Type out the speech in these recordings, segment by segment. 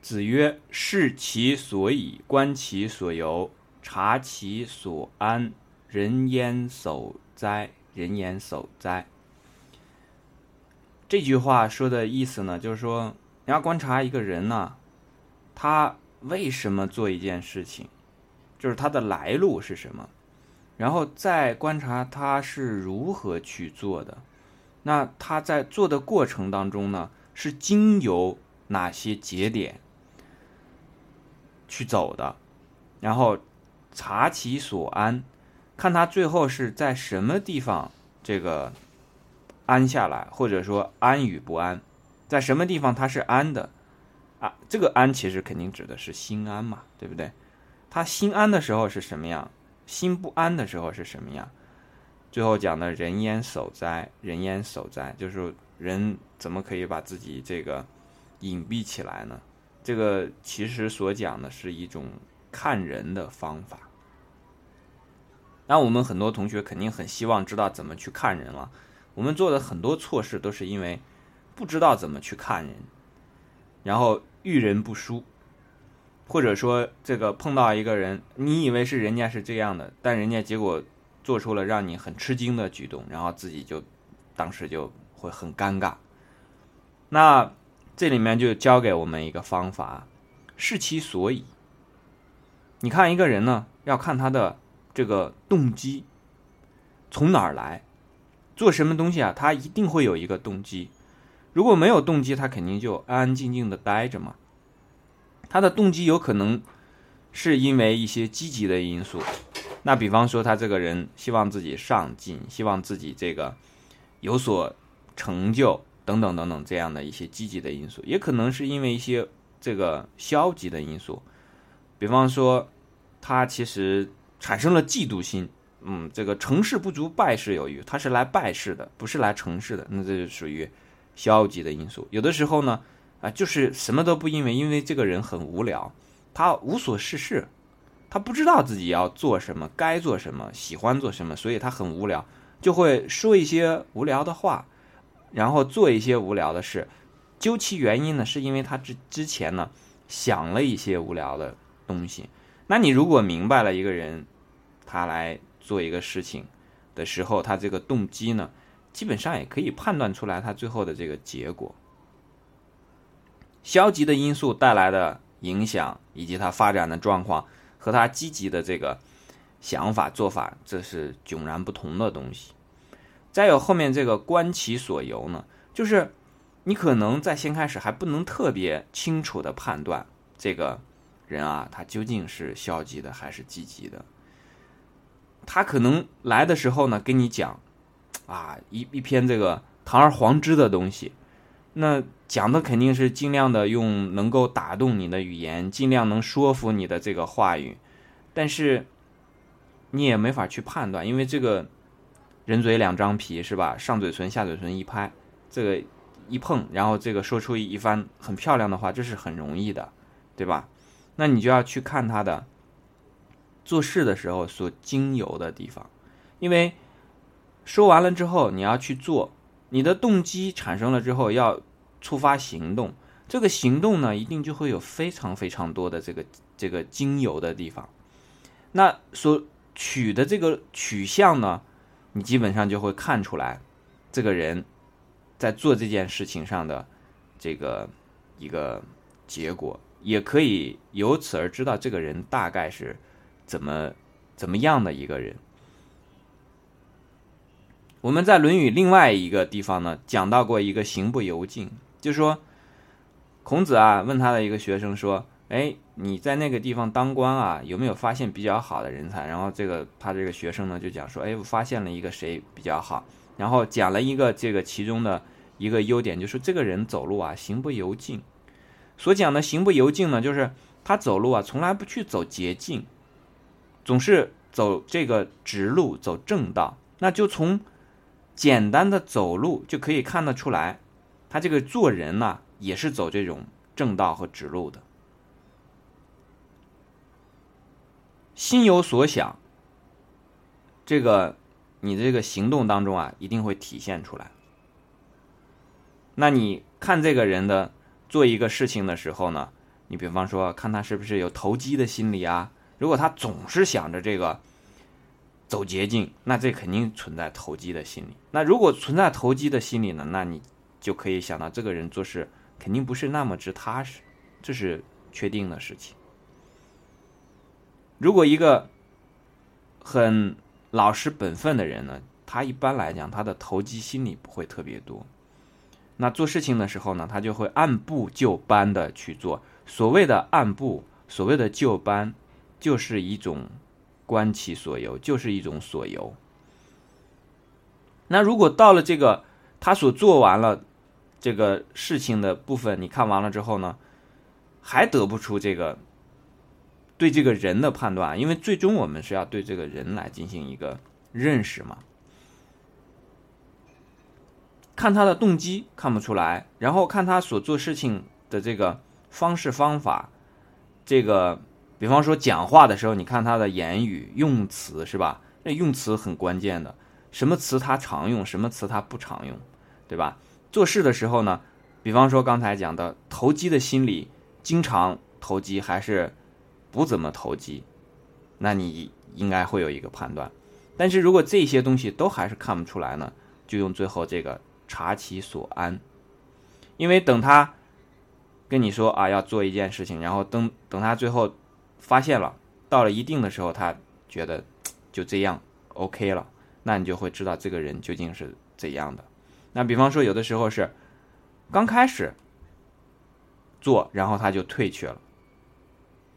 子曰：“视其所以，观其所由，察其所安，人焉守哉？人焉守哉？”这句话说的意思呢，就是说你要观察一个人呢，他为什么做一件事情，就是他的来路是什么，然后再观察他是如何去做的。那他在做的过程当中呢，是经由哪些节点去走的？然后察其所安，看他最后是在什么地方这个安下来，或者说安与不安，在什么地方他是安的啊？这个安其实肯定指的是心安嘛，对不对？他心安的时候是什么样？心不安的时候是什么样？最后讲的人烟守哉？人烟守哉？就是人怎么可以把自己这个隐蔽起来呢？这个其实所讲的是一种看人的方法。那我们很多同学肯定很希望知道怎么去看人了。我们做的很多错事都是因为不知道怎么去看人，然后遇人不淑，或者说这个碰到一个人，你以为是人家是这样的，但人家结果。做出了让你很吃惊的举动，然后自己就当时就会很尴尬。那这里面就教给我们一个方法，视其所以。你看一个人呢，要看他的这个动机从哪儿来，做什么东西啊？他一定会有一个动机。如果没有动机，他肯定就安安静静的待着嘛。他的动机有可能是因为一些积极的因素。那比方说，他这个人希望自己上进，希望自己这个有所成就等等等等这样的一些积极的因素，也可能是因为一些这个消极的因素，比方说他其实产生了嫉妒心，嗯，这个成事不足败事有余，他是来败事的，不是来成事的，那这就属于消极的因素。有的时候呢，啊，就是什么都不因为，因为这个人很无聊，他无所事事。他不知道自己要做什么，该做什么，喜欢做什么，所以他很无聊，就会说一些无聊的话，然后做一些无聊的事。究其原因呢，是因为他之之前呢想了一些无聊的东西。那你如果明白了一个人他来做一个事情的时候，他这个动机呢，基本上也可以判断出来他最后的这个结果。消极的因素带来的影响以及他发展的状况。和他积极的这个想法做法，这是迥然不同的东西。再有后面这个观其所由呢，就是你可能在先开始还不能特别清楚的判断这个人啊，他究竟是消极的还是积极的。他可能来的时候呢，跟你讲啊一一篇这个堂而皇之的东西。那讲的肯定是尽量的用能够打动你的语言，尽量能说服你的这个话语，但是你也没法去判断，因为这个人嘴两张皮是吧？上嘴唇下嘴唇一拍，这个一碰，然后这个说出一番很漂亮的话，这是很容易的，对吧？那你就要去看他的做事的时候所经由的地方，因为说完了之后你要去做。你的动机产生了之后，要触发行动，这个行动呢，一定就会有非常非常多的这个这个经由的地方。那所取的这个取向呢，你基本上就会看出来，这个人在做这件事情上的这个一个结果，也可以由此而知道这个人大概是怎么怎么样的一个人。我们在《论语》另外一个地方呢，讲到过一个行不由径，就说孔子啊问他的一个学生说：“哎，你在那个地方当官啊，有没有发现比较好的人才？”然后这个他这个学生呢就讲说：“哎，我发现了一个谁比较好。”然后讲了一个这个其中的一个优点，就是这个人走路啊行不由径。所讲的行不由径呢，就是他走路啊从来不去走捷径，总是走这个直路，走正道。那就从简单的走路就可以看得出来，他这个做人呢，也是走这种正道和直路的。心有所想，这个你这个行动当中啊，一定会体现出来。那你看这个人的做一个事情的时候呢，你比方说，看他是不是有投机的心理啊？如果他总是想着这个走捷径，那这肯定存在投机的心理。那如果存在投机的心理呢？那你就可以想到，这个人做事肯定不是那么之踏实，这是确定的事情。如果一个很老实本分的人呢，他一般来讲他的投机心理不会特别多。那做事情的时候呢，他就会按部就班的去做。所谓的按部，所谓的就班，就是一种观其所由，就是一种所由。那如果到了这个他所做完了这个事情的部分，你看完了之后呢，还得不出这个对这个人的判断，因为最终我们是要对这个人来进行一个认识嘛。看他的动机看不出来，然后看他所做事情的这个。方式方法，这个，比方说讲话的时候，你看他的言语用词是吧？那用词很关键的，什么词他常用，什么词他不常用，对吧？做事的时候呢，比方说刚才讲的投机的心理，经常投机还是不怎么投机，那你应该会有一个判断。但是如果这些东西都还是看不出来呢，就用最后这个察其所安，因为等他。跟你说啊，要做一件事情，然后等等他最后发现了，到了一定的时候，他觉得就这样 OK 了，那你就会知道这个人究竟是怎样的。那比方说，有的时候是刚开始做，然后他就退却了，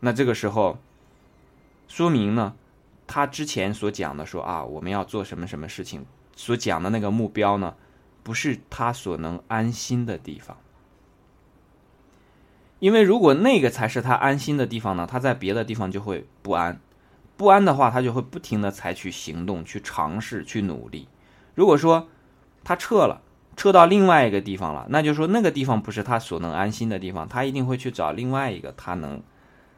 那这个时候说明呢，他之前所讲的说啊，我们要做什么什么事情，所讲的那个目标呢，不是他所能安心的地方。因为如果那个才是他安心的地方呢，他在别的地方就会不安，不安的话，他就会不停的采取行动去尝试去努力。如果说他撤了，撤到另外一个地方了，那就说那个地方不是他所能安心的地方，他一定会去找另外一个他能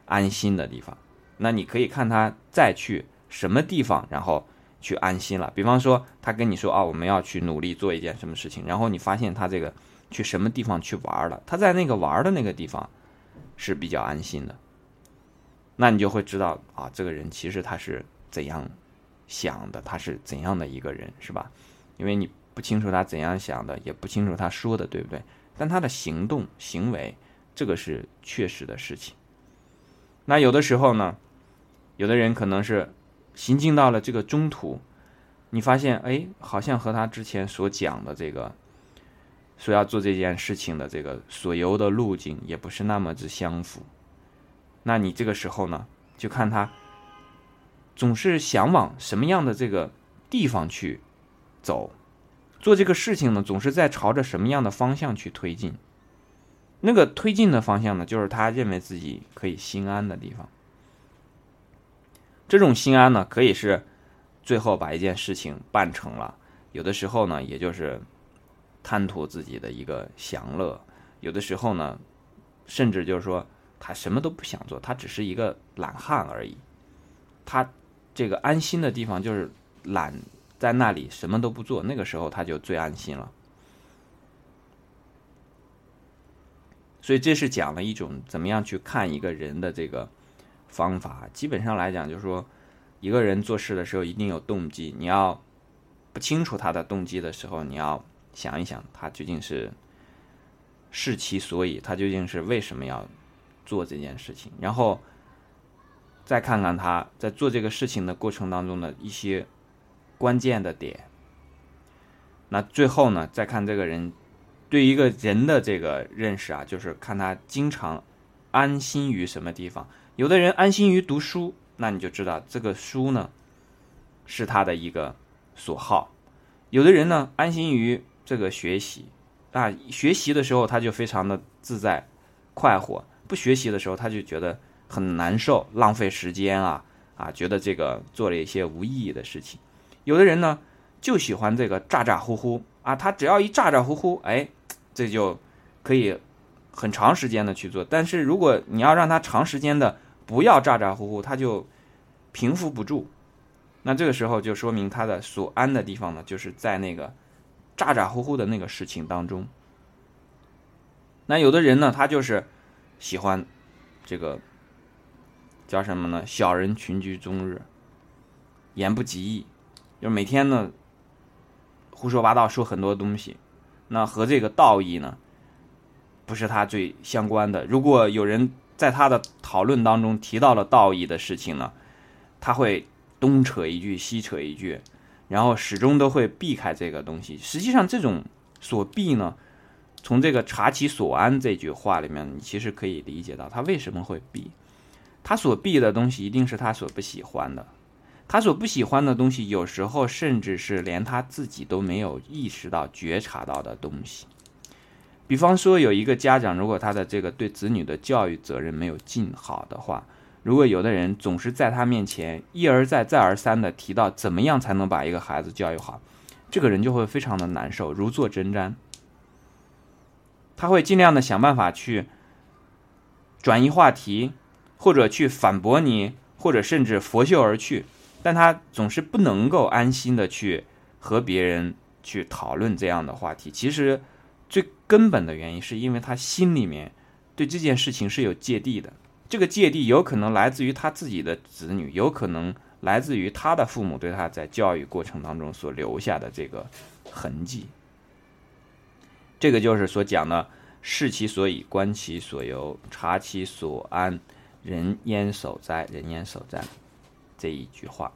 安心的地方。那你可以看他再去什么地方，然后去安心了。比方说他跟你说啊，我们要去努力做一件什么事情，然后你发现他这个去什么地方去玩了，他在那个玩的那个地方。是比较安心的，那你就会知道啊，这个人其实他是怎样想的，他是怎样的一个人，是吧？因为你不清楚他怎样想的，也不清楚他说的对不对，但他的行动行为，这个是确实的事情。那有的时候呢，有的人可能是行进到了这个中途，你发现哎，好像和他之前所讲的这个。说要做这件事情的这个所游的路径也不是那么之相符，那你这个时候呢，就看他总是想往什么样的这个地方去走，做这个事情呢，总是在朝着什么样的方向去推进，那个推进的方向呢，就是他认为自己可以心安的地方。这种心安呢，可以是最后把一件事情办成了，有的时候呢，也就是。贪图自己的一个享乐，有的时候呢，甚至就是说他什么都不想做，他只是一个懒汉而已。他这个安心的地方就是懒在那里什么都不做，那个时候他就最安心了。所以这是讲了一种怎么样去看一个人的这个方法。基本上来讲，就是说一个人做事的时候一定有动机，你要不清楚他的动机的时候，你要。想一想，他究竟是是其所以，他究竟是为什么要做这件事情？然后再看看他在做这个事情的过程当中的一些关键的点。那最后呢，再看这个人对一个人的这个认识啊，就是看他经常安心于什么地方。有的人安心于读书，那你就知道这个书呢是他的一个所好；有的人呢安心于。这个学习啊，学习的时候他就非常的自在、快活；不学习的时候他就觉得很难受、浪费时间啊啊，觉得这个做了一些无意义的事情。有的人呢就喜欢这个咋咋呼呼啊，他只要一咋咋呼呼，哎，这就可以很长时间的去做。但是如果你要让他长时间的不要咋咋呼呼，他就平伏不住。那这个时候就说明他的所安的地方呢，就是在那个。咋咋呼呼的那个事情当中，那有的人呢，他就是喜欢这个叫什么呢？小人群居终日，言不及义，就每天呢胡说八道说很多东西，那和这个道义呢不是他最相关的。如果有人在他的讨论当中提到了道义的事情呢，他会东扯一句西扯一句，然后始终都会避开这个东西。实际上，这种所避呢，从这个“察其所安”这句话里面，你其实可以理解到他为什么会避。他所避的东西一定是他所不喜欢的，他所不喜欢的东西，有时候甚至是连他自己都没有意识到、觉察到的东西。比方说，有一个家长，如果他的这个对子女的教育责任没有尽好的话，如果有的人总是在他面前一而再、再而三的提到怎么样才能把一个孩子教育好，这个人就会非常的难受，如坐针毡。他会尽量的想办法去转移话题，或者去反驳你，或者甚至拂袖而去，但他总是不能够安心的去和别人去讨论这样的话题。其实。最根本的原因是因为他心里面对这件事情是有芥蒂的，这个芥蒂有可能来自于他自己的子女，有可能来自于他的父母对他在教育过程当中所留下的这个痕迹。这个就是所讲的“视其所以，观其所由，察其所安，人焉守哉？人焉守哉？”这一句话。